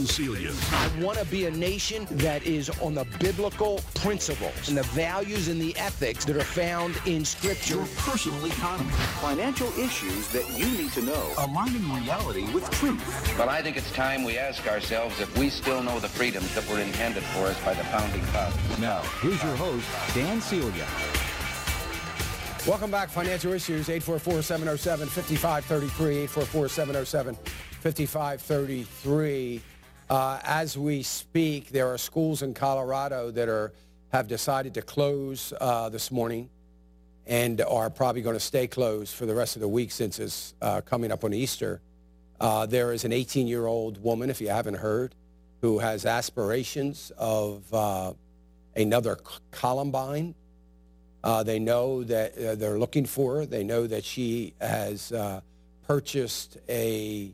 Dan Celia. I want to be a nation that is on the biblical principles and the values and the ethics that are found in Scripture. Your personal economy. Financial issues that you need to know. Aligning reality with truth. But I think it's time we ask ourselves if we still know the freedoms that were intended for us by the founding fathers. Now, here's your host, Dan Celia. Welcome back, Financial Issues, 844-707-5533, 844-707-5533. Uh, as we speak, there are schools in Colorado that are have decided to close uh, this morning and are probably going to stay closed for the rest of the week since it's uh, coming up on Easter. Uh, there is an 18-year-old woman, if you haven't heard, who has aspirations of uh, another Columbine. Uh, they know that they're looking for her. They know that she has purchased a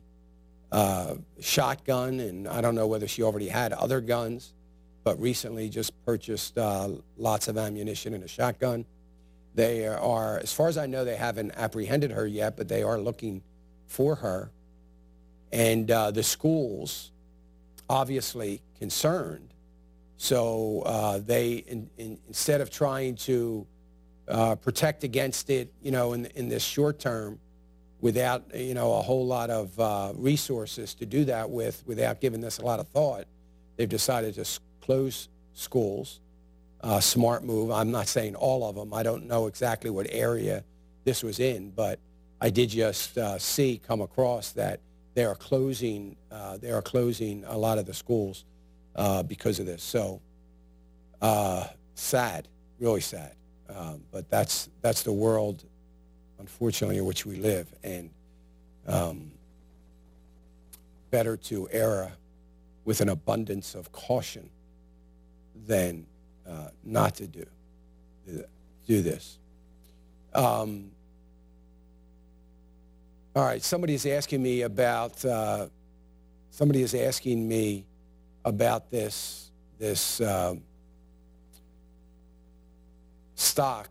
uh, shotgun, and I don't know whether she already had other guns, but recently just purchased uh, lots of ammunition and a shotgun. They are, as far as I know, they haven't apprehended her yet, but they are looking for her. And uh, the schools, obviously concerned, so uh, they, in, in, instead of trying to uh, protect against it, you know, in, in this short term, without you know a whole lot of uh, resources to do that with, without giving this a lot of thought, they've decided to close schools. Uh, smart move. I'm not saying all of them. I don't know exactly what area this was in, but I did just uh, see come across that they are closing. Uh, they are closing a lot of the schools uh, because of this. So uh, sad, really sad. Um, but that's that's the world unfortunately, in which we live, and um, better to err with an abundance of caution than uh, not to do do this. Um, all right, somebody is asking me about. Uh, somebody is asking me about this this um, stock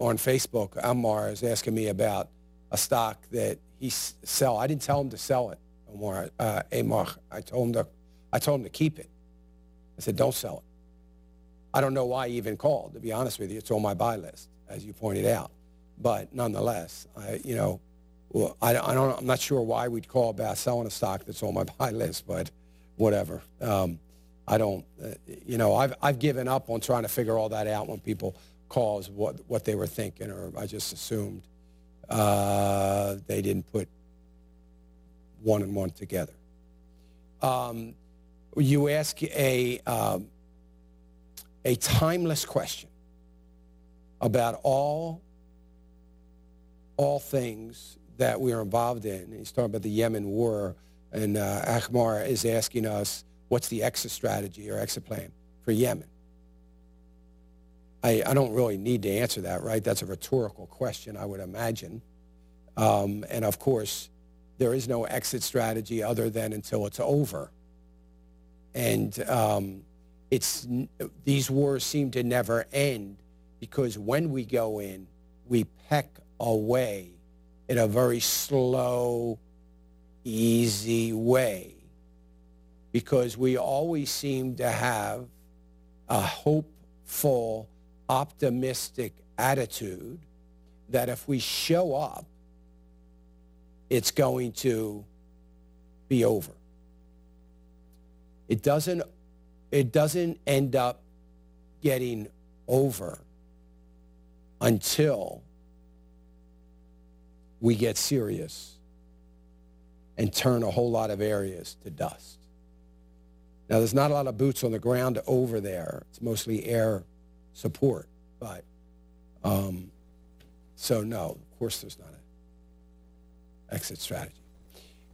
on Facebook, Amar is asking me about a stock that he sell. I didn't tell him to sell it, Amar. Uh, Amar. I told him to. I told him to keep it. I said, don't sell it. I don't know why he even called. To be honest with you, it's on my buy list, as you pointed out. But nonetheless, I, you know, well, I, I don't. I'm not sure why we'd call about selling a stock that's on my buy list, but whatever. Um, I don't. Uh, you know, I've I've given up on trying to figure all that out when people cause what, what they were thinking, or I just assumed uh, they didn't put one and one together. Um, you ask a, um, a timeless question about all, all things that we are involved in. He's talking about the Yemen war, and uh, is asking us, what's the exit strategy or exit plan for Yemen? I, I don't really need to answer that, right? That's a rhetorical question, I would imagine. Um, and of course, there is no exit strategy other than until it's over. And um, it's, these wars seem to never end because when we go in, we peck away in a very slow, easy way because we always seem to have a hopeful optimistic attitude that if we show up, it's going to be over. It doesn't it doesn't end up getting over until we get serious and turn a whole lot of areas to dust. Now, there's not a lot of boots on the ground over there. It's mostly air support, but um, so no, of course, there's not an exit strategy.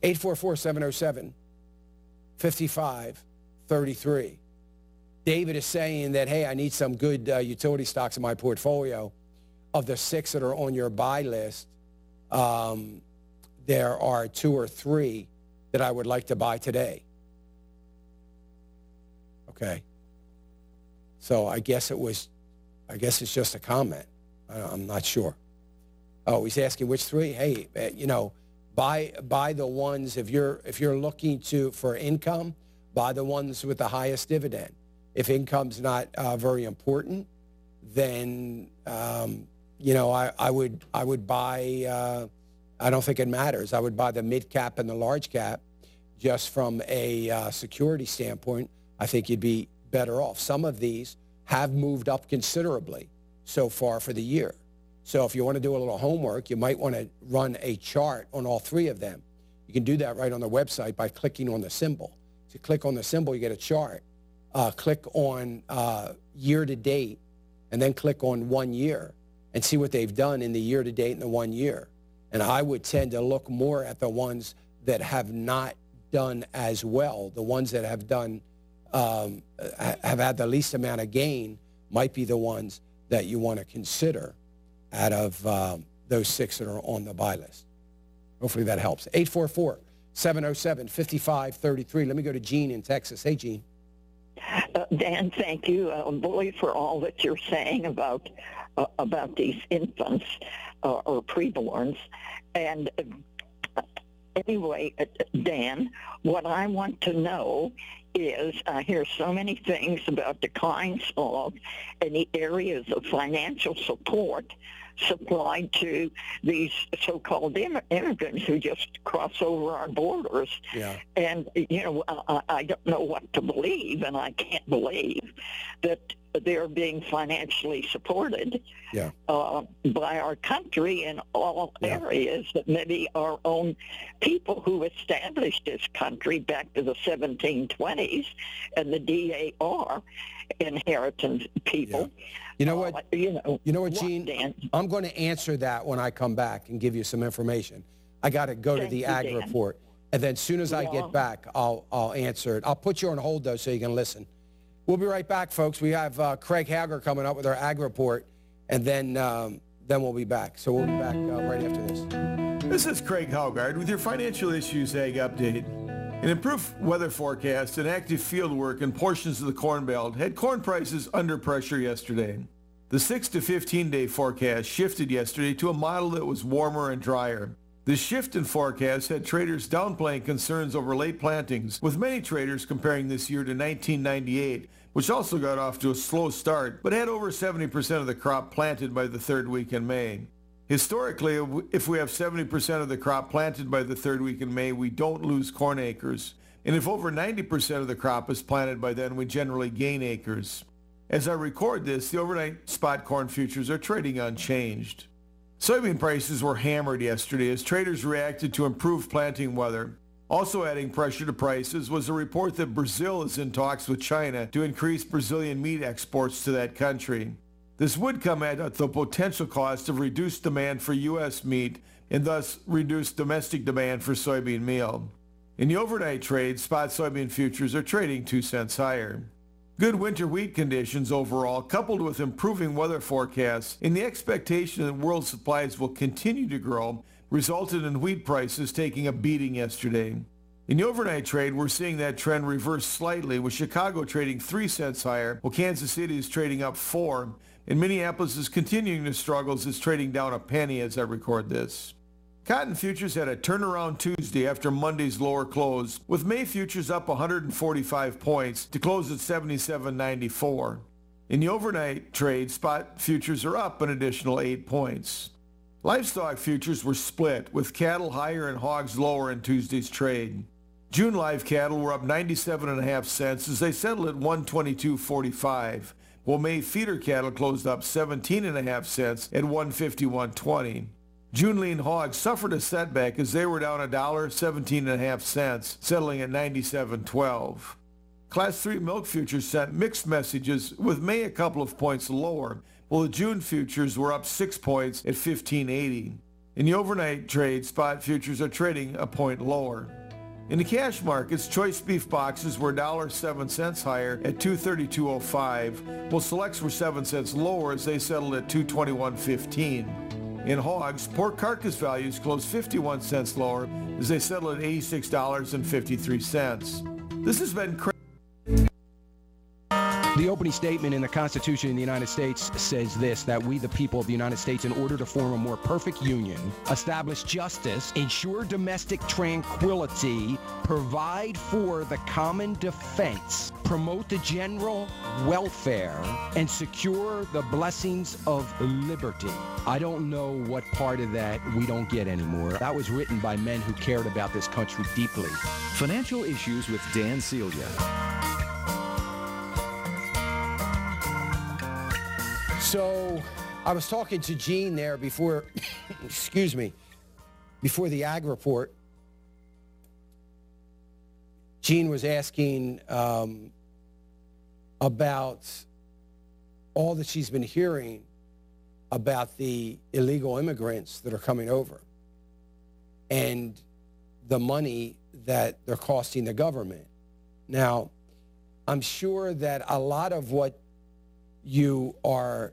844-707-5533. David is saying that, hey, I need some good uh, utility stocks in my portfolio. Of the six that are on your buy list, um, there are two or three that I would like to buy today. Okay. So I guess it was, I guess it's just a comment. I, I'm not sure. Oh, he's asking which three? Hey, eh, you know, buy buy the ones if you're if you're looking to for income, buy the ones with the highest dividend. If income's not uh, very important, then um, you know I, I would I would buy. Uh, I don't think it matters. I would buy the mid cap and the large cap, just from a uh, security standpoint. I think you'd be better off. Some of these have moved up considerably so far for the year. So if you want to do a little homework, you might want to run a chart on all three of them. You can do that right on the website by clicking on the symbol. If you click on the symbol, you get a chart. Uh, click on uh, year to date, and then click on one year and see what they've done in the year to date and the one year. And I would tend to look more at the ones that have not done as well. The ones that have done um, have had the least amount of gain might be the ones that you want to consider out of um, those six that are on the buy list. Hopefully that helps. 844-707-5533. Let me go to Gene in Texas. Hey, Gene. Uh, Dan, thank you, uh, boy, for all that you're saying about uh, about these infants uh, or preborns. And uh, anyway, uh, Dan, what I want to know is I hear so many things about decline solved in the areas of financial support supplied to these so-called Im- immigrants who just cross over our borders. Yeah. And, you know, I, I don't know what to believe, and I can't believe that they're being financially supported Yeah. uh, by our country in all Yeah. areas that maybe our own people who established this country back to the 1720s and the DAR inheritance people. You know what? uh, you know, You know what, Gene? Dan? I'm going to answer that when I come back and give you some information. I got to go to the you, ag Dan. report. And then as soon as I get back, I'll, I'll answer it. I'll put you on hold, though, so you can listen. We'll be right back, folks. We have uh, Craig Hager coming up with our ag report, and then, um, then we'll be back. So we'll be back uh, right after this. This is Craig Haugard with your Financial Issues Ag Update. An improved weather forecast and active field work in portions of the Corn Belt had corn prices under pressure yesterday. The 6 to 15 day forecast shifted yesterday to a model that was warmer and drier. The shift in forecast had traders downplaying concerns over late plantings, with many traders comparing this year to 1998, which also got off to a slow start, but had over 70% of the crop planted by the third week in May. Historically, if we have 70% of the crop planted by the third week in May, we don't lose corn acres. And if over 90% of the crop is planted by then, we generally gain acres. As I record this, the overnight spot corn futures are trading unchanged. Soybean prices were hammered yesterday as traders reacted to improved planting weather. Also adding pressure to prices was a report that Brazil is in talks with China to increase Brazilian meat exports to that country. This would come at the potential cost of reduced demand for U.S. meat and thus reduced domestic demand for soybean meal. In the overnight trade, spot soybean futures are trading 2 cents higher. Good winter wheat conditions overall, coupled with improving weather forecasts and the expectation that world supplies will continue to grow, resulted in wheat prices taking a beating yesterday. In the overnight trade, we're seeing that trend reverse slightly, with Chicago trading 3 cents higher, while Kansas City is trading up 4, and Minneapolis is continuing to struggle as it's trading down a penny as I record this. Cotton futures had a turnaround Tuesday after Monday's lower close, with May futures up 145 points to close at 77.94. In the overnight trade, spot futures are up an additional 8 points. Livestock futures were split, with cattle higher and hogs lower in Tuesday's trade. June live cattle were up 97 cents as they settled at 122.45, while May feeder cattle closed up 17 and a half cents at 151.20. June lean hogs suffered a setback as they were down a dollar 17 and a half cents, settling at 97.12. Class 3 milk futures sent mixed messages with May a couple of points lower, while the June futures were up 6 points at 15.80. In the overnight trade, spot futures are trading a point lower. In the cash markets, choice beef boxes were $1.07 higher at 232.05, while selects were 7 cents lower as they settled at 221.15. In hogs, pork carcass values closed 51 cents lower as they settled at $86.53. This has been. The opening statement in the Constitution of the United States says this that we, the people of the United States, in order to form a more perfect union, establish justice, ensure domestic tranquility, provide for the common defense, promote the general welfare, and secure the blessings of liberty. I don't know what part of that we don't get anymore. That was written by men who cared about this country deeply. Financial Issues with Dan Celia. So I was talking to Gene there before, excuse me, before the ag report. Gene was asking um, about all that she's been hearing about the illegal immigrants that are coming over and the money that they're costing the government. Now, I'm sure that a lot of what you are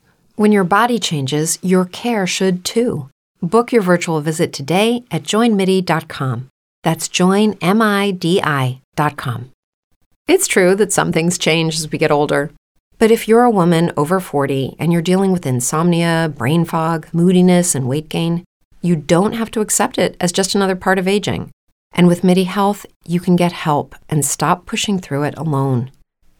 When your body changes, your care should too. Book your virtual visit today at joinmidi.com. That's joinmidi.com. It's true that some things change as we get older. But if you're a woman over 40 and you're dealing with insomnia, brain fog, moodiness, and weight gain, you don't have to accept it as just another part of aging. And with MIDI Health, you can get help and stop pushing through it alone.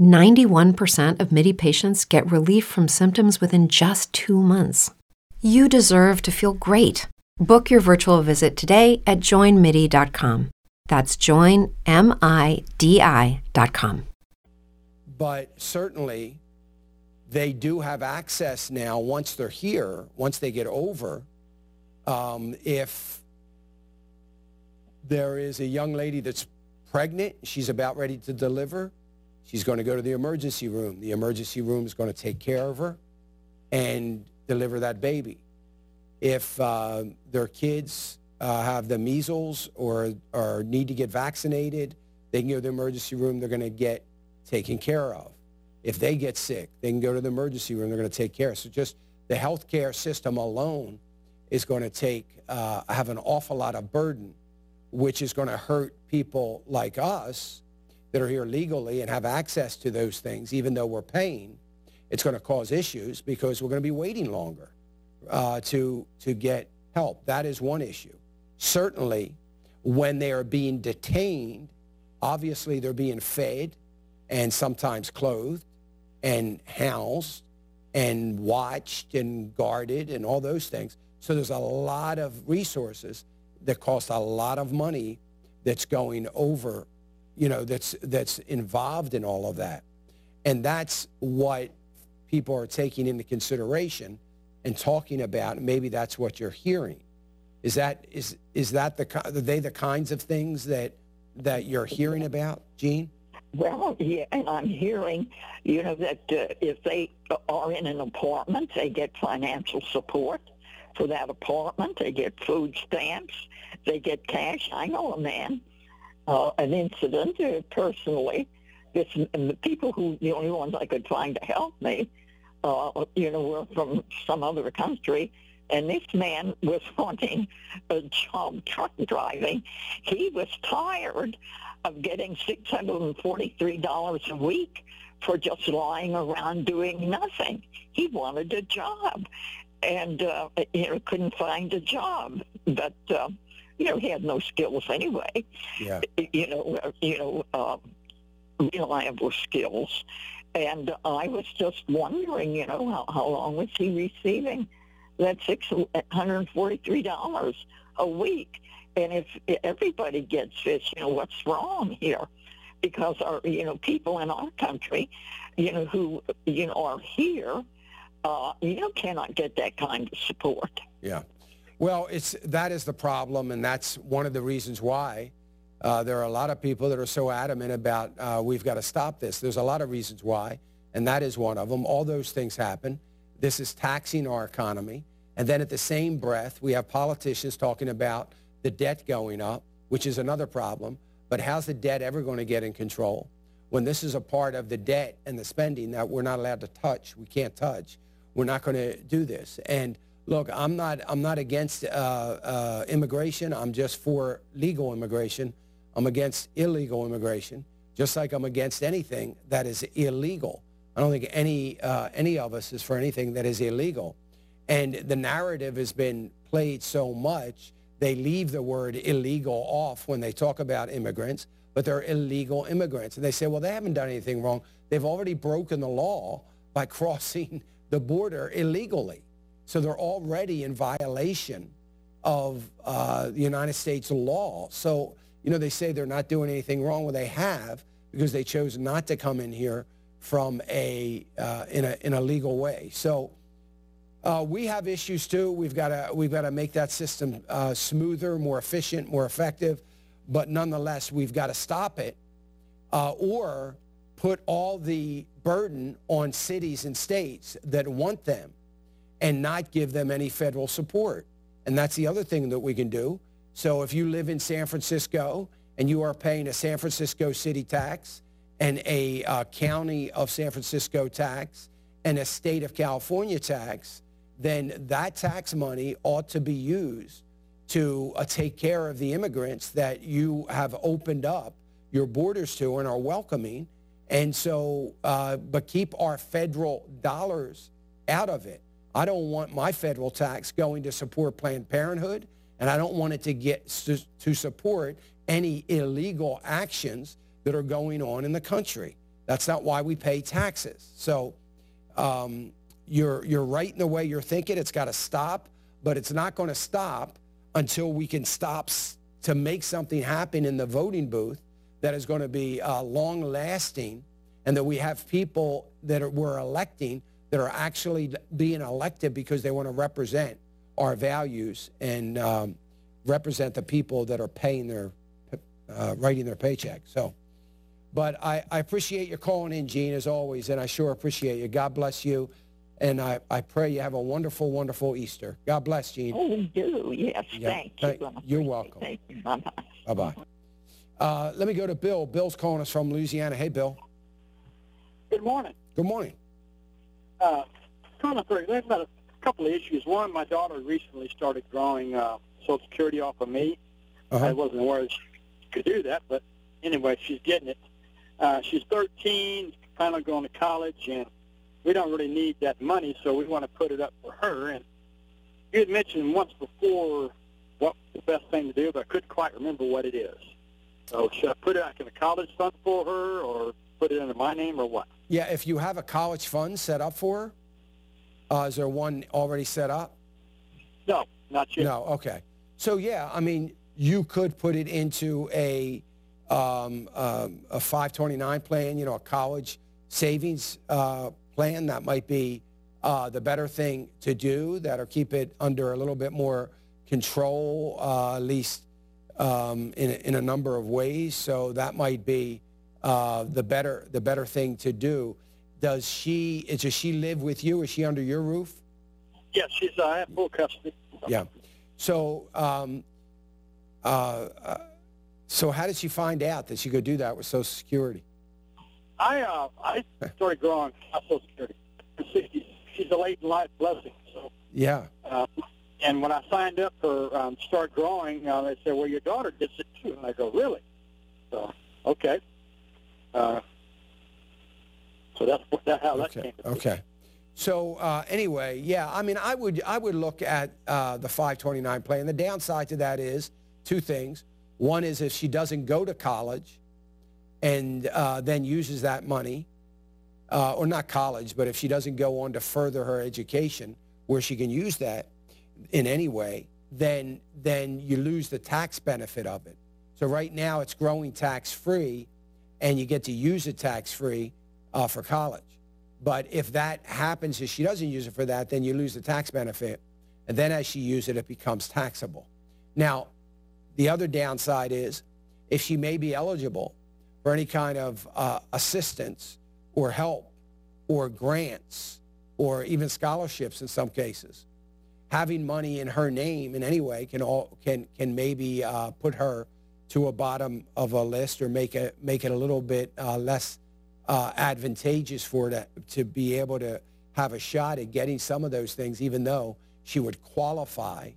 91% of MIDI patients get relief from symptoms within just two months. You deserve to feel great. Book your virtual visit today at joinmidi.com. That's joinmidi.com. But certainly, they do have access now once they're here, once they get over. Um, if there is a young lady that's pregnant. She's about ready to deliver. She's going to go to the emergency room. The emergency room is going to take care of her and deliver that baby. If uh, their kids uh, have the measles or, or need to get vaccinated, they can go to the emergency room. They're going to get taken care of. If they get sick, they can go to the emergency room. They're going to take care. So just the healthcare system alone is going to take uh, have an awful lot of burden which is going to hurt people like us that are here legally and have access to those things, even though we're paying. It's going to cause issues because we're going to be waiting longer uh, to, to get help. That is one issue. Certainly, when they are being detained, obviously they're being fed and sometimes clothed and housed and watched and guarded and all those things. So there's a lot of resources that cost a lot of money that's going over, you know, that's that's involved in all of that. And that's what people are taking into consideration and talking about. Maybe that's what you're hearing. Is that is is that the are they the kinds of things that that you're hearing about, Gene? Well, yeah, and I'm hearing, you know, that uh, if they are in an apartment, they get financial support for that apartment. They get food stamps. They get cash. I know a man, uh, an incident uh, personally. This, and the people who, the only ones I could find to help me, uh, you know, were from some other country. And this man was wanting a job truck driving. He was tired of getting $643 a week for just lying around doing nothing. He wanted a job and, uh, you know, couldn't find a job. But, uh, you know, he had no skills anyway. Yeah. You know, you know, uh, reliable skills. And I was just wondering, you know, how, how long was he receiving that $643 a week? And if everybody gets this, you know, what's wrong here? Because our, you know, people in our country, you know, who, you know, are here, uh, you know, cannot get that kind of support. Yeah. Well, it's that is the problem, and that's one of the reasons why uh, there are a lot of people that are so adamant about uh, we've got to stop this. There's a lot of reasons why, and that is one of them. All those things happen. This is taxing our economy, and then at the same breath, we have politicians talking about the debt going up, which is another problem. But how's the debt ever going to get in control when this is a part of the debt and the spending that we're not allowed to touch? We can't touch. We're not going to do this. And look, I'm not I'm not against uh, uh, immigration. I'm just for legal immigration. I'm against illegal immigration, just like I'm against anything that is illegal. I don't think any uh, any of us is for anything that is illegal. And the narrative has been played so much they leave the word illegal off when they talk about immigrants, but they're illegal immigrants. And they say, well, they haven't done anything wrong. They've already broken the law by crossing the border illegally. So they're already in violation of uh, the United States law. So, you know, they say they're not doing anything wrong. Well, they have because they chose not to come in here from a, uh, in, a, in a legal way. So uh, we have issues too. We've got to we've got to make that system uh, smoother, more efficient, more effective. But nonetheless, we've got to stop it, uh, or put all the burden on cities and states that want them, and not give them any federal support. And that's the other thing that we can do. So if you live in San Francisco and you are paying a San Francisco city tax and a uh, county of San Francisco tax and a state of California tax then that tax money ought to be used to uh, take care of the immigrants that you have opened up your borders to and are welcoming. And so, uh, but keep our federal dollars out of it. I don't want my federal tax going to support Planned Parenthood, and I don't want it to get to, support any illegal actions that are going on in the country. That's not why we pay taxes. So um, you're, you're right in the way you're thinking. It's got to stop, but it's not going to stop until we can stop to make something happen in the voting booth that is going to be uh, long lasting and that we have people that are, we're electing that are actually being elected because they want to represent our values and um, represent the people that are paying their, uh, writing their paycheck. So, but I, I appreciate your calling in, Gene, as always, and I sure appreciate you. God bless you. And I, I pray you have a wonderful, wonderful Easter. God bless, Gene. Oh, we do. Yes, yeah. thank you. You're welcome. Thank you. Bye-bye. Bye-bye. Uh, let me go to Bill. Bill's calling us from Louisiana. Hey, Bill. Good morning. Good morning. Uh, kind of there's about a couple of issues. One, my daughter recently started drawing uh, Social Security off of me. Uh-huh. I wasn't aware she could do that, but anyway, she's getting it. Uh, she's 13, finally going to college, and we don't really need that money, so we want to put it up for her. And you had mentioned once before what the best thing to do, but I couldn't quite remember what it is. So should I put it like in a college fund for her, or put it under my name or what? Yeah, if you have a college fund set up for her, uh, is there one already set up? No, not yet. No, okay. So yeah, I mean, you could put it into a um, um, a 529 plan, you know, a college savings uh, plan. That might be uh, the better thing to do. That'll keep it under a little bit more control, uh, at least um, in, in a number of ways. So that might be uh, the better the better thing to do. Does she does she live with you? Is she under your roof? Yes, she's uh, I have full custody. Yeah. So, um, uh, uh, so how did she find out that she could do that with Social Security? I uh, I started growing Social Security. She's a late in life blessing. So, Yeah. uh, and when I signed up for um, start growing, uh, they said, "Well, your daughter gets it too." And I go, "Really?" So, okay. Uh, so that's what that, how that Okay. came. To be. Okay. So uh, anyway, yeah, I mean, I would I would look at uh, the 529 plan. The downside to that is two things. One is if she doesn't go to college, and uh, then uses that money, uh, or not college, but if she doesn't go on to further her education, where she can use that in any way, then then you lose the tax benefit of it. So right now it's growing tax free, and you get to use it tax free uh, for college. But if that happens, if she doesn't use it for that, then you lose the tax benefit. And then as she uses it, it becomes taxable. Now, the other downside is if she may be eligible for any kind of uh, assistance or help or grants or even scholarships in some cases, having money in her name in any way can all can can maybe uh, put her to a bottom of a list or make it make it a little bit uh, less uh, advantageous for to, to be able to have a shot at getting some of those things, even though she would qualify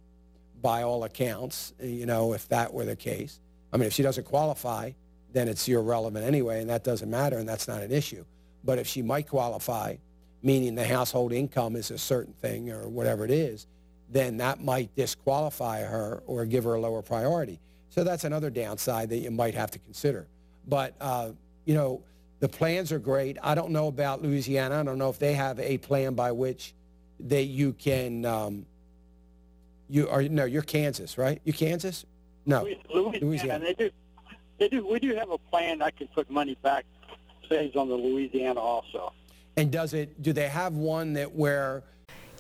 by all accounts, you know, if that were the case. I mean, if she doesn't qualify, then it's irrelevant anyway, and that doesn't matter, and that's not an issue. But if she might qualify, meaning the household income is a certain thing or whatever it is, then that might disqualify her or give her a lower priority. So that's another downside that you might have to consider. But, uh, you know, the plans are great. I don't know about Louisiana. I don't know if they have a plan by which that you can um, you are no you're Kansas right? You Kansas? No, Louisiana, Louisiana. They do. They do. We do have a plan. I can put money back, saves on the Louisiana also. And does it? Do they have one that where?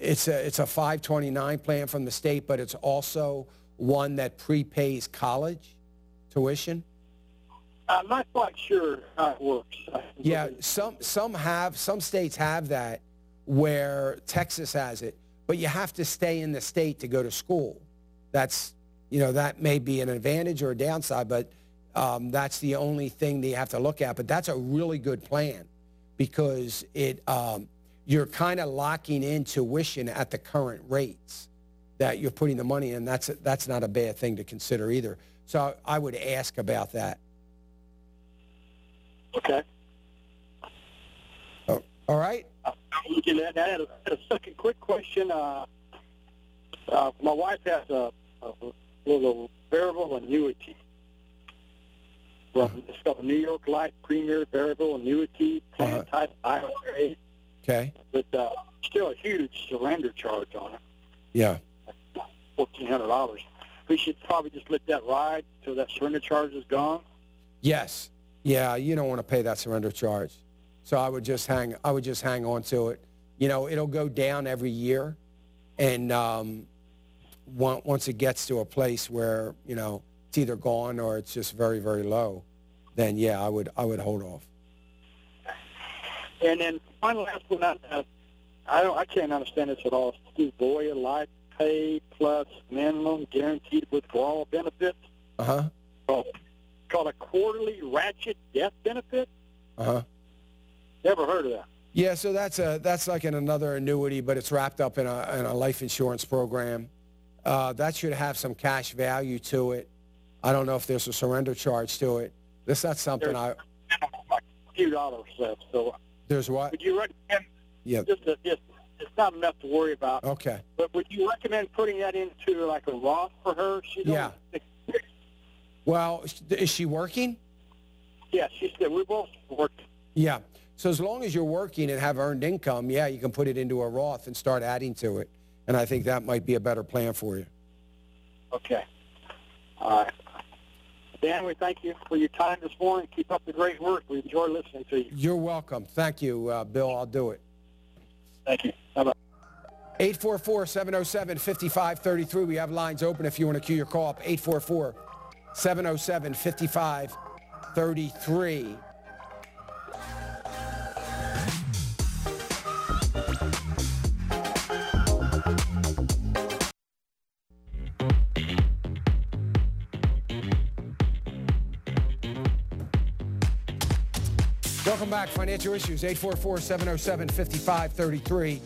It's a it's a 529 plan from the state, but it's also one that prepays college tuition? I'm not quite sure how it works. Yeah, some some have some states have that where Texas has it, but you have to stay in the state to go to school. That's you know that may be an advantage or a downside, but um, that's the only thing that you have to look at. But that's a really good plan because it um, you're kind of locking in tuition at the current rates that you're putting the money in. That's that's not a bad thing to consider either. So I would ask about that. Okay. Oh, all right. Uh, looking at that, I had a, a second quick question. Uh, uh, my wife has a, a little variable annuity. Well, it's called a New York Life Premier Variable Annuity Plan Type IRA. Okay. But uh, still a huge surrender charge on it, Yeah. fourteen hundred dollars. We should probably just let that ride till that surrender charge is gone. Yes. Yeah, you don't want to pay that surrender charge. So I would just hang I would just hang on to it. You know, it'll go down every year and um once it gets to a place where, you know, it's either gone or it's just very very low, then yeah, I would I would hold off. And then final last one, I, uh, I don't, I can't understand this at all. It's Voya Life Pay Plus Minimum Guaranteed Withdrawal Benefit Uh-huh. called, called a quarterly ratchet death benefit. Uh-huh. Never heard of that. Yeah, so that's a that's like in another annuity, but it's wrapped up in a in a life insurance program. Uh, that should have some cash value to it. I don't know if there's a surrender charge to it. This that's not something I. Like a few dollars left. So There's what? would you recommend Yeah. just a, just it's not enough to worry about. Okay. But would you recommend putting that into like a Roth for her? Yeah. Well, is she working? Yeah, she said we both worked. Yeah. So as long as you're working and have earned income, yeah, you can put it into a Roth and start adding to it. And I think that might be a better plan for you. Okay. All right. Dan, we thank you for your time this morning. Keep up the great work. We enjoy listening to you. You're welcome. Thank you, uh, Bill. I'll do it. Thank you. Bye-bye. 844-707-5533. We have lines open if you want to queue your call up. 844-707-5533. Welcome back. Financial Issues, 844-707-5533.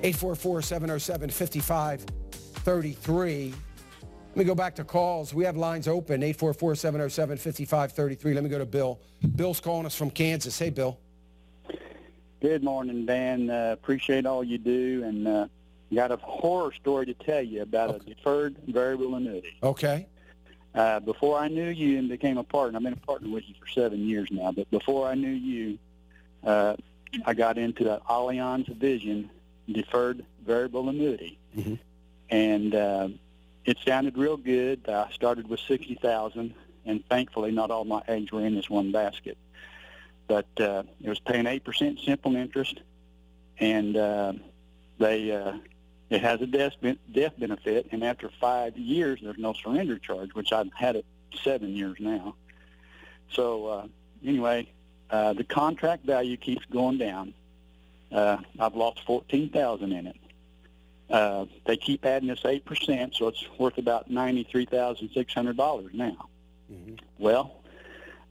844-707-5533. Let me go back to calls. We have lines open, 844-707-5533. Let me go to Bill. Bill's calling us from Kansas. Hey, Bill. Good morning, Dan. Uh, appreciate all you do, and uh, got a horror story to tell you about a deferred variable annuity. Okay. Uh, before I knew you and became a partner, I've been a partner with you for seven years now, but before I knew you, uh, I got into the Allianz Vision deferred variable annuity. And uh, it sounded real good. I started with 60000 and thankfully not all my eggs were in this one basket. But uh, it was paying 8% simple interest, and uh, they uh, it has a death, ben- death benefit, and after five years, there's no surrender charge, which I've had it seven years now. So uh, anyway, uh, the contract value keeps going down. Uh, I've lost fourteen thousand in it. Uh, they keep adding this eight percent, so it's worth about ninety-three thousand six hundred dollars now. Well,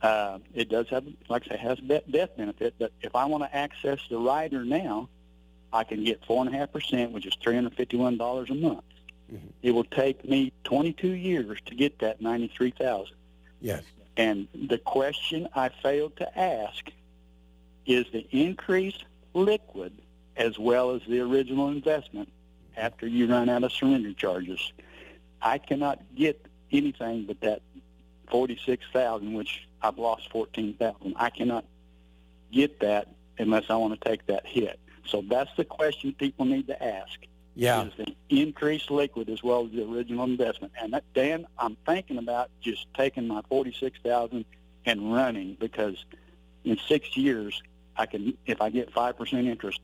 uh, it does have, like I say, has death benefit. But if I want to access the rider now, I can get four and a half percent, which is three hundred fifty-one dollars a month. Mm-hmm. It will take me twenty-two years to get that ninety-three thousand. Yes. And the question I failed to ask is the increase liquid as well as the original investment after you run out of surrender charges. I cannot get anything but that forty-six thousand, which I've lost fourteen thousand. I cannot get that unless I want to take that hit. So that's the question people need to ask. Yeah. Is the increased liquid as well as the original investment. And that, Dan, I'm thinking about just taking my forty-six thousand and running because in six years I can, if I get five percent interest,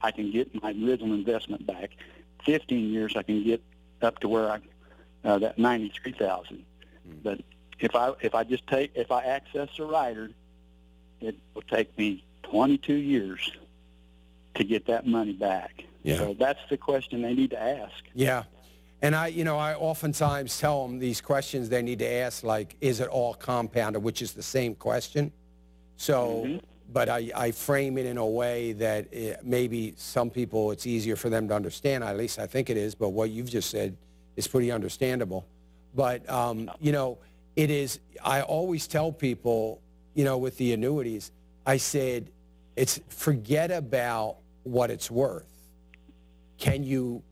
I can get my original investment back. Fifteen years I can get up to where I uh, that ninety three thousand. Hmm. But if I if I just take if I access a rider, it will take me twenty two years to get that money back. Yeah. So that's the question they need to ask. Yeah. And I, you know, I oftentimes tell them these questions they need to ask, like, is it all compounded, which is the same question. So, but I, I frame it in a way that it, maybe some people it's easier for them to understand. At least I think it is. But what you've just said is pretty understandable. But um, you know, it is. I always tell people, you know, with the annuities, I said, it's forget about what it's worth. Can you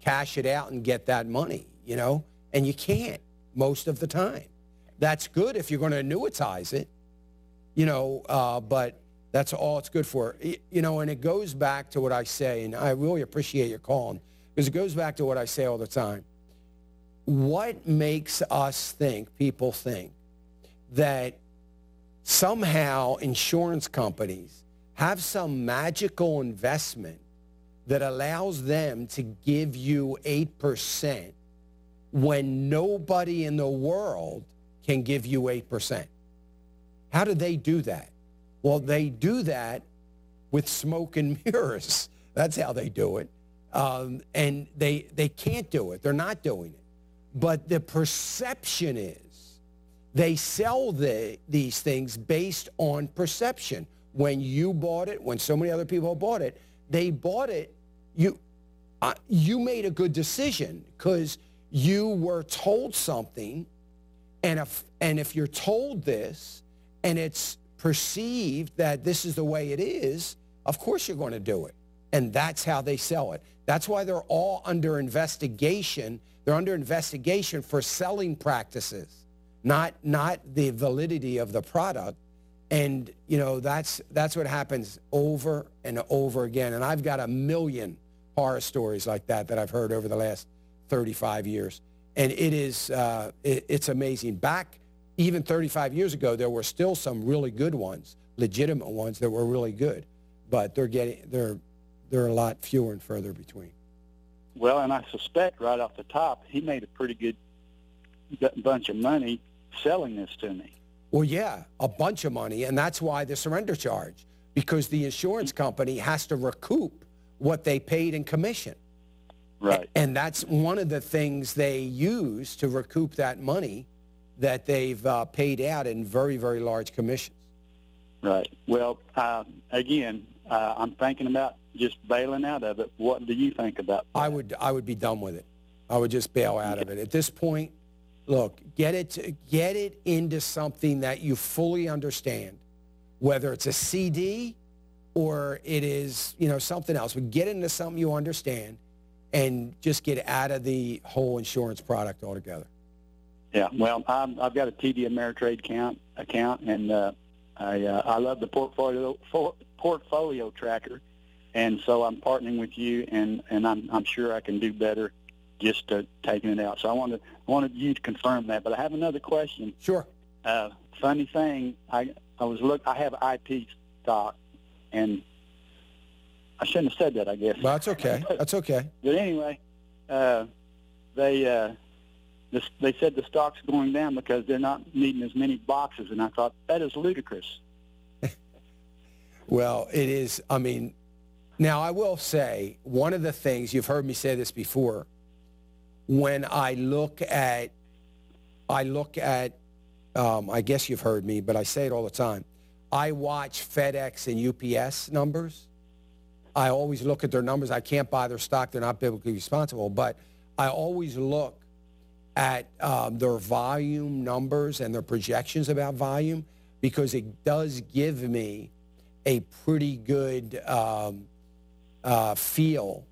cash it out and get that money, you know? And you can't most of the time. That's good if you're going to annuitize it, you know, uh, but that's all it's good for. You know, and it goes back to what I say, and I really appreciate your calling, because it goes back to what I say all the time. What makes us think, people think, that somehow insurance companies have some magical investment that allows them to give you 8% when nobody in the world can give you 8%. How do they do that? Well, they do that with smoke and mirrors. That's how they do it. Um, and they, they can't do it. They're not doing it. But the perception is they sell the, these things based on perception. When you bought it, when so many other people bought it, they bought it. You, uh, you made a good decision because you were told something, and if and if you're told this, and it's perceived that this is the way it is, of course you're going to do it, and that's how they sell it. That's why they're all under investigation. They're under investigation for selling practices, not not the validity of the product. And you know that's that's what happens over and over again. And I've got a million horror stories like that that I've heard over the last 35 years. And it is uh, it, it's amazing. Back even 35 years ago, there were still some really good ones, legitimate ones that were really good, but they're getting they're they're a lot fewer and further between. Well, and I suspect right off the top, he made a pretty good bunch of money selling this to me. Well, yeah, a bunch of money, and that's why the surrender charge, because the insurance company has to recoup what they paid in commission. Right. And that's one of the things they use to recoup that money that they've uh, paid out in very, very large commissions. Right. Well, uh, again, uh, I'm thinking about just bailing out of it. What do you think about that? I would, I would be done with it. I would just bail out of it. At this point, look, get it, to, get it into something that you fully understand, whether it's a CD or it is, you know, something else. But get into something you understand and just get out of the whole insurance product altogether. Yeah. Well, I'm, I've got a TD Ameritrade account, account, and uh, I uh, I love the portfolio for, portfolio tracker, and so I'm partnering with you, and, and I'm I'm sure I can do better, just uh, taking it out. So I wanted wanted you to confirm that. But I have another question. Sure. Uh, funny thing, I I was look I have IP stock, and I shouldn't have said that. I guess. Well, that's okay. That's okay. But anyway, uh, they uh, this, they said the stock's going down because they're not needing as many boxes, and I thought that is ludicrous. Well, it is. I mean, now I will say one of the things you've heard me say this before. When I look at, I look at, um, I guess you've heard me, but I say it all the time. I watch FedEx and UPS numbers. I always look at their numbers. I can't buy their stock; they're not biblically responsible. But I always look at um, their volume numbers and their projections about volume because it does give me a pretty good um, uh, feel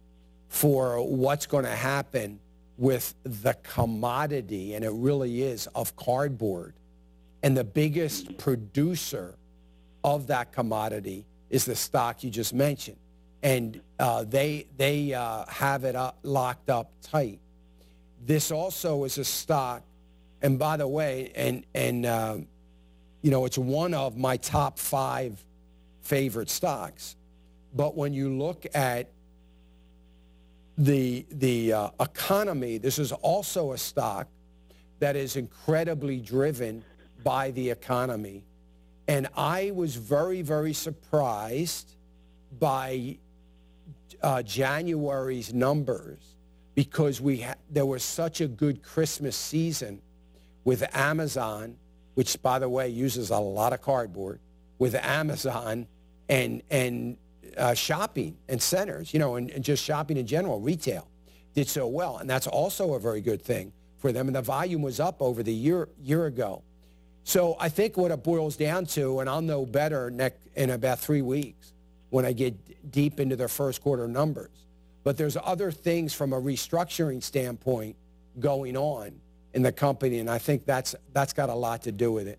for what's going to happen with the commodity, and it really is, of cardboard. And the biggest producer of that commodity is the stock you just mentioned. And uh, they, they uh, have it up, locked up tight. This also is a stock, and by the way, and, and um, you know, it's one of my top five favorite stocks. But when you look at the the uh, economy. This is also a stock that is incredibly driven by the economy, and I was very very surprised by uh, January's numbers because we ha- there was such a good Christmas season with Amazon, which by the way uses a lot of cardboard, with Amazon and and uh, shopping and centers, you know, and, and just shopping in general, retail did so well, and that's also a very good thing for them. And the volume was up over the year year ago. So I think what it boils down to, and I'll know better next, in about three weeks when I get deep into their first quarter numbers. But there's other things from a restructuring standpoint going on in the company, and I think that's that's got a lot to do with it.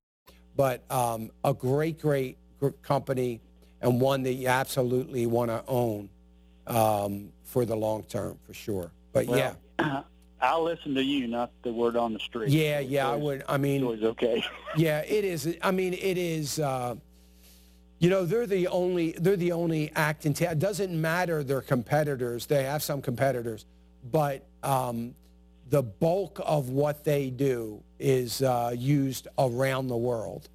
but um, a great, great company and one that you absolutely want to own um, for the long term, for sure. But well, yeah. I'll listen to you, not the word on the street. Yeah, yeah, I would. I mean, always okay. yeah, it is. I mean, it is. Uh, you know, they're the only. They're the only act in town. It doesn't matter their competitors. They have some competitors, but um, the bulk of what they do is uh, used around the world.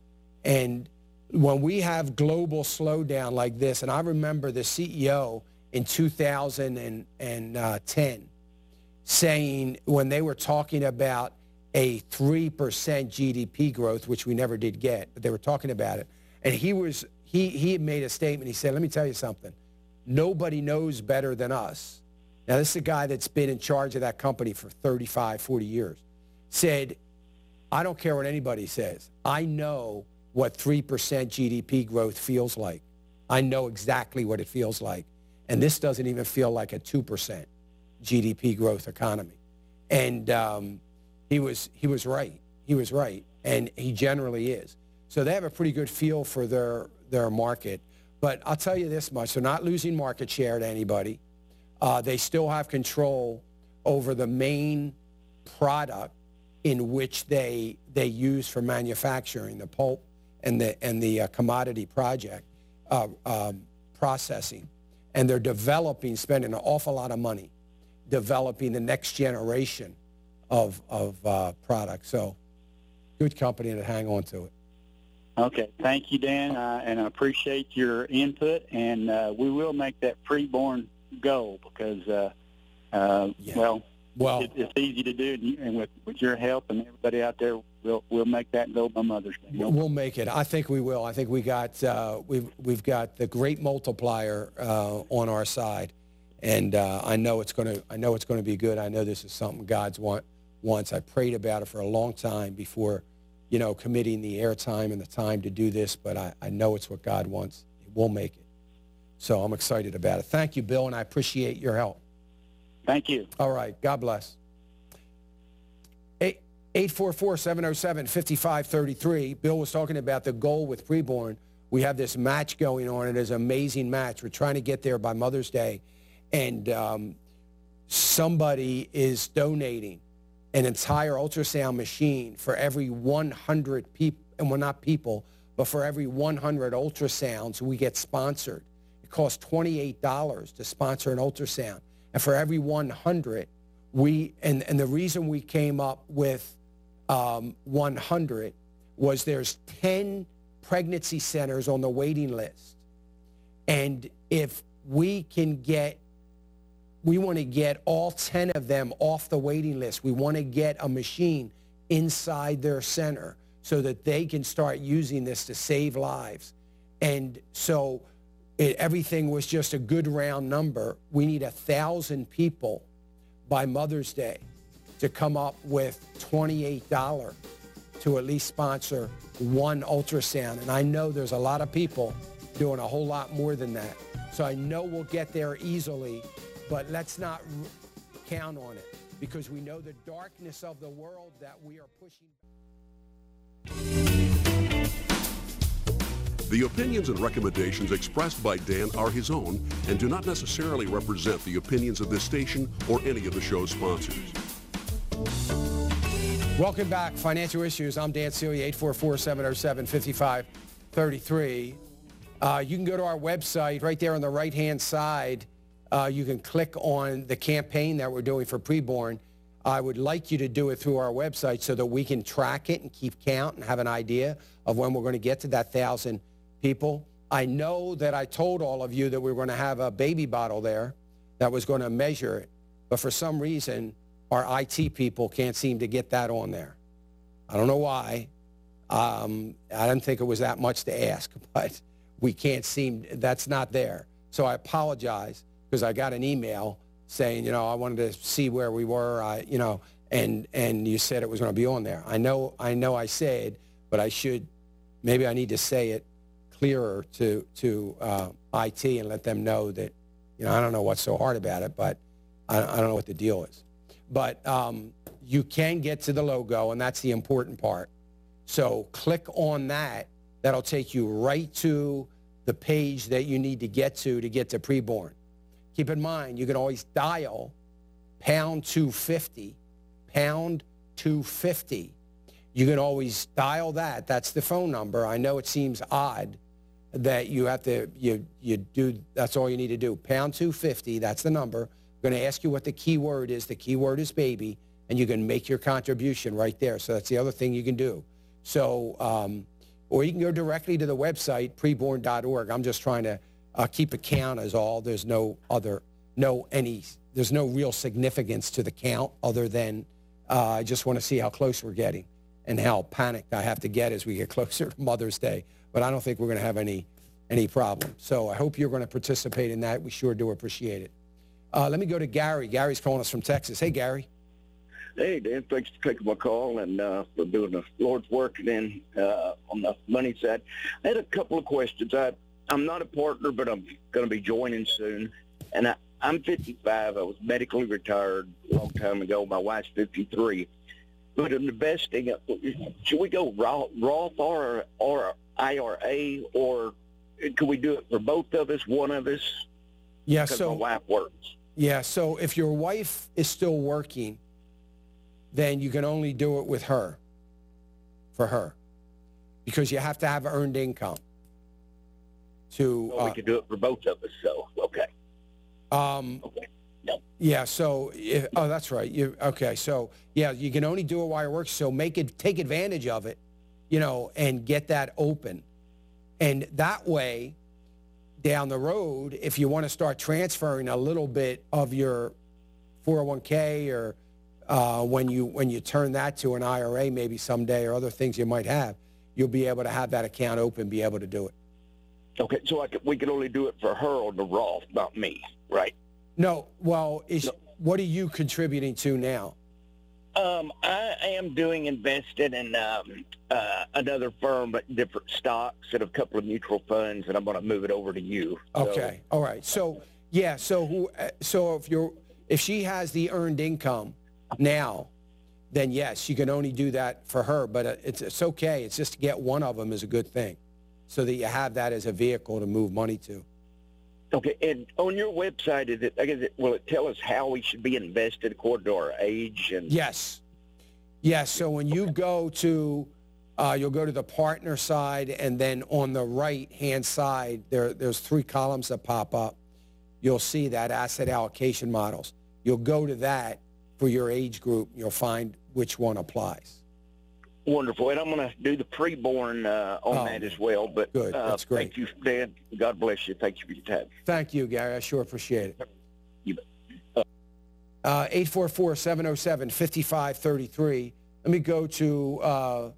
And when we have global slowdown like this, and I remember the CEO in 2010 saying when they were talking about a 3% GDP growth, which we never did get, but they were talking about it. And he was he he had made a statement. He said, "Let me tell you something. Nobody knows better than us." Now, this is a guy that's been in charge of that company for 35, 40 years. Said, "I don't care what anybody says. I know what 3% GDP growth feels like. I know exactly what it feels like. And this doesn't even feel like a 2% GDP growth economy. And um, he, was, he was right. He was right. And he generally is. So they have a pretty good feel for their, their market. But I'll tell you this much. They're not losing market share to anybody. Uh, they still have control over the main product in which they, they use for manufacturing, the pulp and the, and the uh, commodity project uh, um, processing. And they're developing, spending an awful lot of money, developing the next generation of, of uh, products. So good company to hang on to it. Okay. Thank you, Dan, uh, and I appreciate your input. And uh, we will make that preborn go because, uh, uh, Yeah. well, Well, it, it's easy to do, and, with, with your help and everybody out there, we'll we'll make that go by Mother's Day. We'll make it. I think we will. I think we got uh, we've we've got the great multiplier uh, on our side, and uh, I know it's going to I know it's going to be good. I know this is something God's want wants. I prayed about it for a long time before, you know, committing the airtime and the time to do this. But I, I know it's what God wants. We'll make it. So I'm excited about it. Thank you, Bill, and I appreciate your help. Thank you. All right. God bless. Eight- 844-707-5533. Bill was talking about the goal with preborn. We have this match going on. It is an amazing match. We're trying to get there by Mother's Day. And um, somebody is donating an entire ultrasound machine for every 100 people, and well, not people, but for every 100 ultrasounds we get sponsored. Costs $28 to sponsor an ultrasound. And for every 100, we, and, and the reason we came up with um, 100 was there's 10 pregnancy centers on the waiting list. And if we can get, we want to get all 10 of them off the waiting list. We want to get a machine inside their center so that they can start using this to save lives. And so it, everything was just a good round number. We need a thousand people by Mother's Day to come up with $28 to at least sponsor one ultrasound. And I know there's a lot of people doing a whole lot more than that. So I know we'll get there easily, but let's not count on it because we know the darkness of the world that we are pushing. The opinions and recommendations expressed by Dan are his own and do not necessarily represent the opinions of this station or any of the show's sponsors. Welcome back. Financial Issues. I'm Dan Celia, 844-707-5533. Uh, you can go to our website right there on the right-hand side. Uh, you can click on the campaign that we're doing for preborn. I would like you to do it through our website so that we can track it and keep count and have an idea of when we're going to get to that thousand people. I know that I told all of you that we were going to have a baby bottle there that was going to measure it, but for some reason, our IT people can't seem to get that on there. I don't know why. Um, I didn't think it was that much to ask, but we can't seem, that's not there. So I apologize because I got an email saying, you know, I wanted to see where we were, I, you know, and, and you said it was going to be on there. I know, I know I said, but I should, maybe I need to say it clearer to, to uh, IT and let them know that, you know, I don't know what's so hard about it, but I, I don't know what the deal is. But um, you can get to the logo, and that's the important part. So click on that. That'll take you right to the page that you need to get to to get to preborn. Keep in mind, you can always dial pound 250, pound 250. You can always dial that. That's the phone number. I know it seems odd that you have to, you, you do, that's all you need to do. Pound 250, that's the number. I'm going to ask you what the key word is. The key word is baby, and you can make your contribution right there. So that's the other thing you can do. So, um, or you can go directly to the website, preborn.org. I'm just trying to uh, keep a count as all. There's no other, no any, there's no real significance to the count other than uh, I just want to see how close we're getting and how panicked I have to get as we get closer to Mother's Day. But I don't think we're going to have any, any problem. So I hope you're going to participate in that. We sure do appreciate it. Uh, let me go to Gary. Gary's calling us from Texas. Hey, Gary. Hey, Dan, thanks for taking my call and uh, for doing the Lord's work and then uh, on the money side. I had a couple of questions. I, I'm not a partner, but I'm going to be joining soon. And I, I'm 55. I was medically retired a long time ago. My wife's 53. But in investing, should we go Roth, Roth or, or IRA, or can we do it for both of us, one of us? Yeah, Because so my wife works. Yeah, so if your wife is still working, then you can only do it with her, for her, because you have to have earned income. To Well, we uh, could do it for both of us, so, okay. um, yeah, so if, oh, that's right. You okay? So yeah, you can only do it while you're working. So make it take advantage of it, you know, and get that open, and that way, down the road, if you want to start transferring a little bit of your 401k or uh, when you when you turn that to an IRA, maybe someday, or other things you might have, you'll be able to have that account open, be able to do it. Okay, so I could, we can only do it for her on the Roth, not me, right? No, well, is what are you contributing to now? Um, I am doing invested in um, uh, another firm, but different stocks and a couple of mutual funds, and I'm going to move it over to you. So- Okay, all right. So yeah, so who? uh, So if you're if she has the earned income now, then yes, you can only do that for her. But uh, it's it's okay. It's just to get one of them is a good thing, so that you have that as a vehicle to move money to. Okay, and on your website, is it? I guess it, will it tell us how we should be invested according to our age and? Yes. Yes. So when you go to, uh, you'll go to the partner side, and then on the right hand side, there there's three columns that pop up. You'll see that asset allocation models. You'll go to that for your age group. You'll find which one applies. Wonderful, and I'm going to do the preborn uh, on Oh, that as well. But good. Uh, That's great. Thank you, Dan. God bless you. Thank you for your time. Thank you, Gary. I sure appreciate it. You bet. Uh, 844-707-5533. Let me go to uh,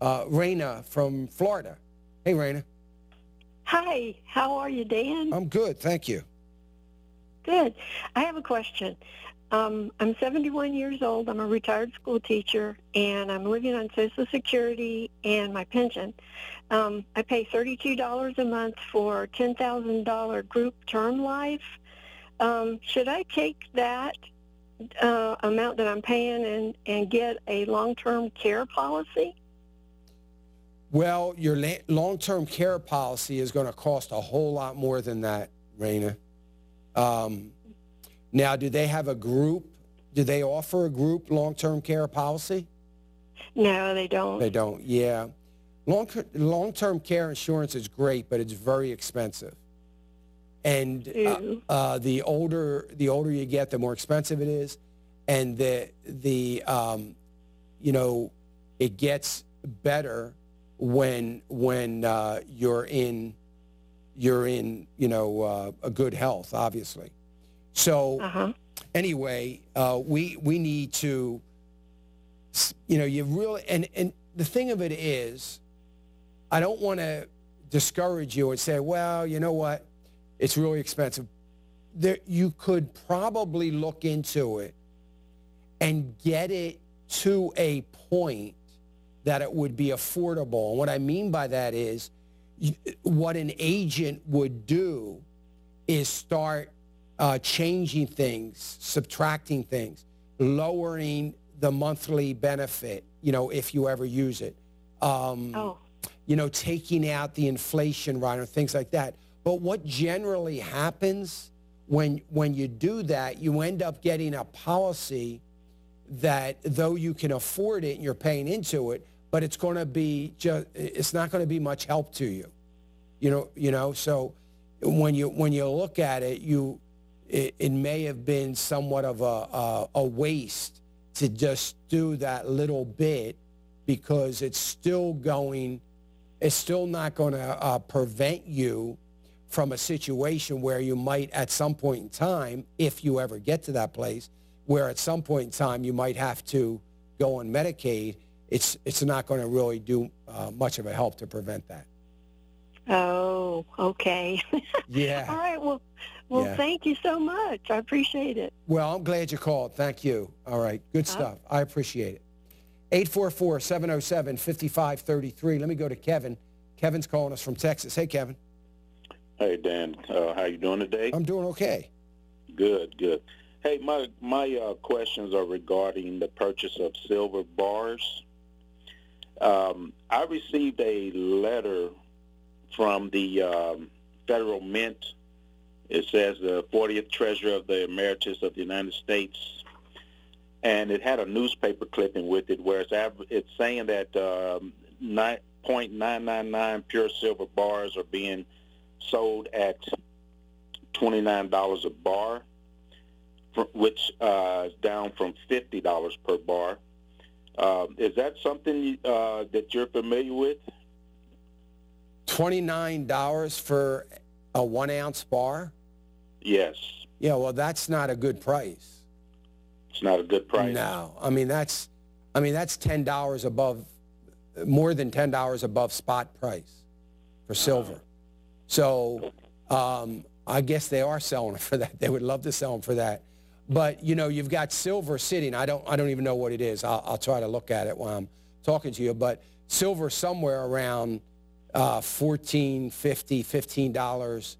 uh, Raina from Florida. Hey, Raina. Hi, how are you, Dan? I'm good. Thank you. Good. I have a question. Um, I'm 71 years old. I'm a retired school teacher, and I'm living on Social Security and my pension. Um, I pay $32 a month for $10,000 group term life. Um, should I take that uh, amount that I'm paying and, and get a long-term care policy? Well, your la- long-term care policy is going to cost a whole lot more than that, Raina. Um, now, do they have a group? Do they offer a group long-term care policy? No, they don't. They don't. Yeah, long long-term care insurance is great, but it's very expensive. And uh, uh, the older the older you get, the more expensive it is, and the the um, you know it gets better when when uh, you're in you're in you know uh, a good health, obviously. So Uh-huh. anyway, uh, we we need to you know you really and and the thing of it is, I don't want to discourage you and say, well, you know what, it's really expensive. There, you could probably look into it and get it to a point that it would be affordable. And what I mean by that is, what an agent would do is start uh, changing things, subtracting things, lowering the monthly benefit, you know, if you ever use it. Um, Oh. You know, taking out the inflation rider, things like that. But what generally happens when when you do that, you end up getting a policy that though you can afford it and you're paying into it, but it's going to be just it's not going to be much help to you. You know, you know, so when you when you look at it, you it, it may have been somewhat of a, a a waste to just do that little bit because it's still going it's still not going to uh, prevent you from a situation where you might at some point in time if you ever get to that place where at some point in time you might have to go on medicaid it's it's not going to really do uh, much of a help to prevent that Oh, okay. yeah All right. Well, well, Yeah. thank you so much. I appreciate it. Well, I'm glad you called. Thank you. All right. Good stuff. I appreciate it. 844-707-5533. Let me go to Kevin. Kevin's calling us from Texas. Hey, Kevin. Hey Dan, uh, how you doing today? I'm doing okay. Good, good. Hey, my my uh, questions are regarding the purchase of silver bars. Um, I received a letter from the um, federal mint. It says the 40th Treasurer of the Emeritus of the United States, and it had a newspaper clipping with it where it's av- it's saying that um, 9.999 pure silver bars are being sold at $29 a bar, which uh, is down from $50 per bar. Uh, is that something uh, that you're familiar with? $29 for a one ounce bar? Yes. Yeah, well, that's not a good price. It's not a good price. No, I mean that's, I mean that's ten dollars above, more than ten dollars above spot price for silver. So um, I guess they are selling it for that. They would love to sell them for that. But you know, you've got silver sitting. I don't, I don't even know what it is. I'll, I'll try to look at it while I'm talking to you. But silver somewhere around uh, 14 50 15 dollars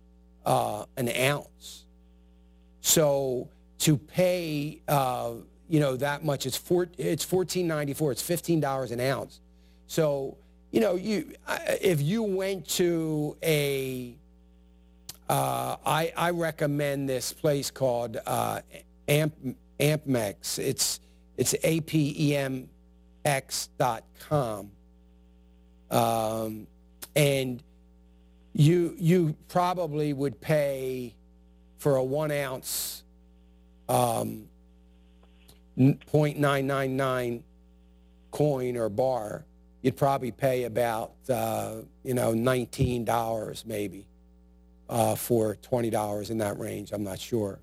uh, an ounce. So to pay, uh, you know, that much, it's four, it's fourteen ninety four. It's fifteen dollars an ounce. So you know, you if you went to a, uh, I, I recommend this place called uh, Amp Apmex. It's it's a p e m x dot com, um, and you you probably would pay for a one ounce um, 0.999 coin or bar, you'd probably pay about uh, you know nineteen dollars maybe uh, for twenty dollars in that range. I'm not sure,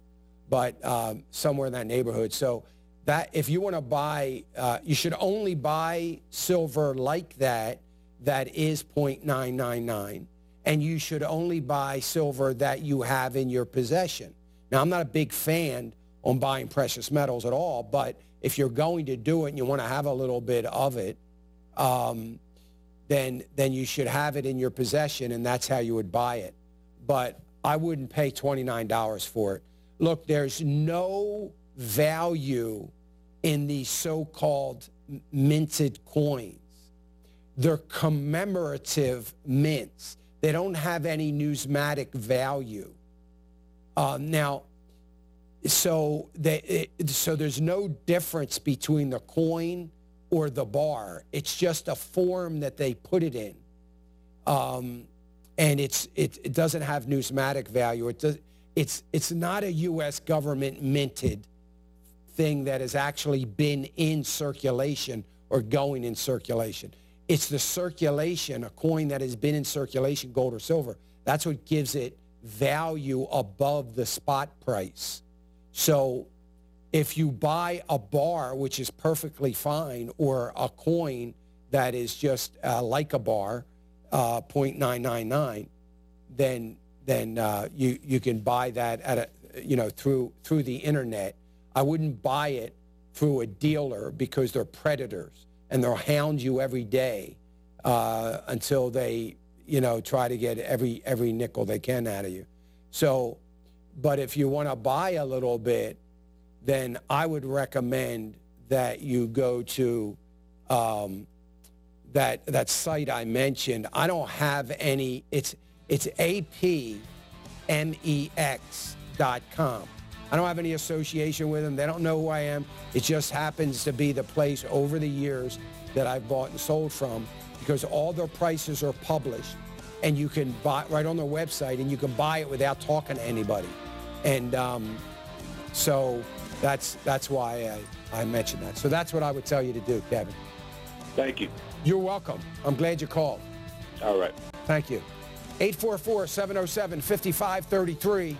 but um, somewhere in that neighborhood. So that if you want to buy, uh, you should only buy silver like that that is 0.999, and you should only buy silver that you have in your possession. Now, I'm not a big fan on buying precious metals at all, but if you're going to do it and you want to have a little bit of it, um, then then you should have it in your possession, and that's how you would buy it. But I wouldn't pay $29 for it. Look, there's no value in these so-called minted coins. They're commemorative mints. They don't have any numismatic value. Uh, now, so they, it, so there's no difference between the coin or the bar. It's just a form that they put it in, um, and it's it, it doesn't have numismatic value. It does, it's it's not a U.S. government minted thing that has actually been in circulation or going in circulation. It's the circulation, a coin that has been in circulation, gold or silver. That's what gives it value above the spot price. So if you buy a bar, which is perfectly fine, or a coin that is just uh, like a bar, uh, 0.999, then then uh, you you can buy that at a you know through through the internet. I wouldn't buy it through a dealer because they're predators and they'll hound you every day uh, until they you know try to get every every nickel they can out of you. So, but if you want to buy a little bit then I would recommend that you go to um, that that site I mentioned. I don't have any. It's it's apmex.com. I don't have any association with them. They don't know who I am. It just happens to be the place over the years that I've bought and sold from because all their prices are published and you can buy right on their website and you can buy it without talking to anybody. And um, so that's that's why I, I mentioned that. So that's what I would tell you to do, Kevin. Thank you. You're welcome. I'm glad you called. All right. Thank you. 844-707-5533.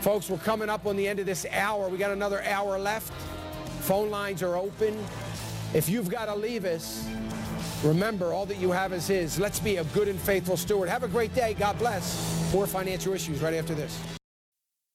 Folks, we're coming up on the end of this hour. We got another hour left. Phone lines are open. If you've got to leave us, remember all that you have is his. Let's be a good and faithful steward. Have a great day. God bless. More financial issues right after this.